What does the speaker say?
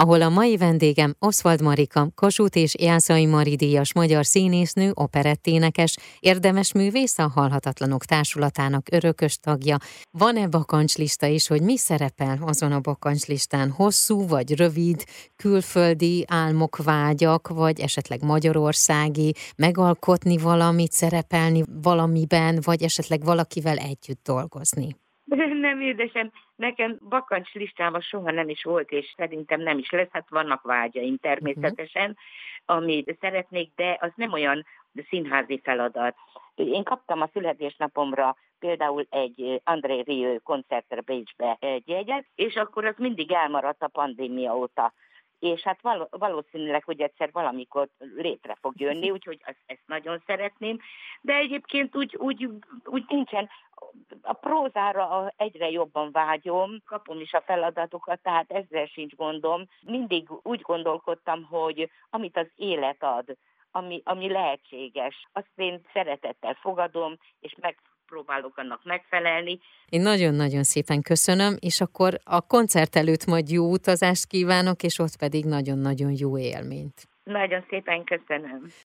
ahol a mai vendégem Oswald Marika, Kossuth és Jászai Mari díjas magyar színésznő, operetténekes, érdemes művész a Halhatatlanok Társulatának örökös tagja. Van-e bakancslista is, hogy mi szerepel azon a bakancslistán? Hosszú vagy rövid, külföldi álmok, vágyak, vagy esetleg magyarországi, megalkotni valamit, szerepelni valamiben, vagy esetleg valakivel együtt dolgozni? Nem, édesem, nekem bakancs listában soha nem is volt, és szerintem nem is lesz. Hát vannak vágyaim természetesen, uh-huh. amit szeretnék, de az nem olyan színházi feladat. Én kaptam a születésnapomra például egy André Rieu koncertre Bécsbe egy jegyet, és akkor az mindig elmaradt a pandémia óta és hát valószínűleg, hogy egyszer valamikor létre fog jönni, úgyhogy ezt, ezt nagyon szeretném, de egyébként úgy, úgy, úgy nincsen, a prózára egyre jobban vágyom, kapom is a feladatokat, tehát ezzel sincs gondom. Mindig úgy gondolkodtam, hogy amit az élet ad, ami, ami lehetséges, azt én szeretettel fogadom, és meg próbálok annak megfelelni. Én nagyon-nagyon szépen köszönöm, és akkor a koncert előtt majd jó utazást kívánok, és ott pedig nagyon-nagyon jó élményt. Nagyon szépen köszönöm.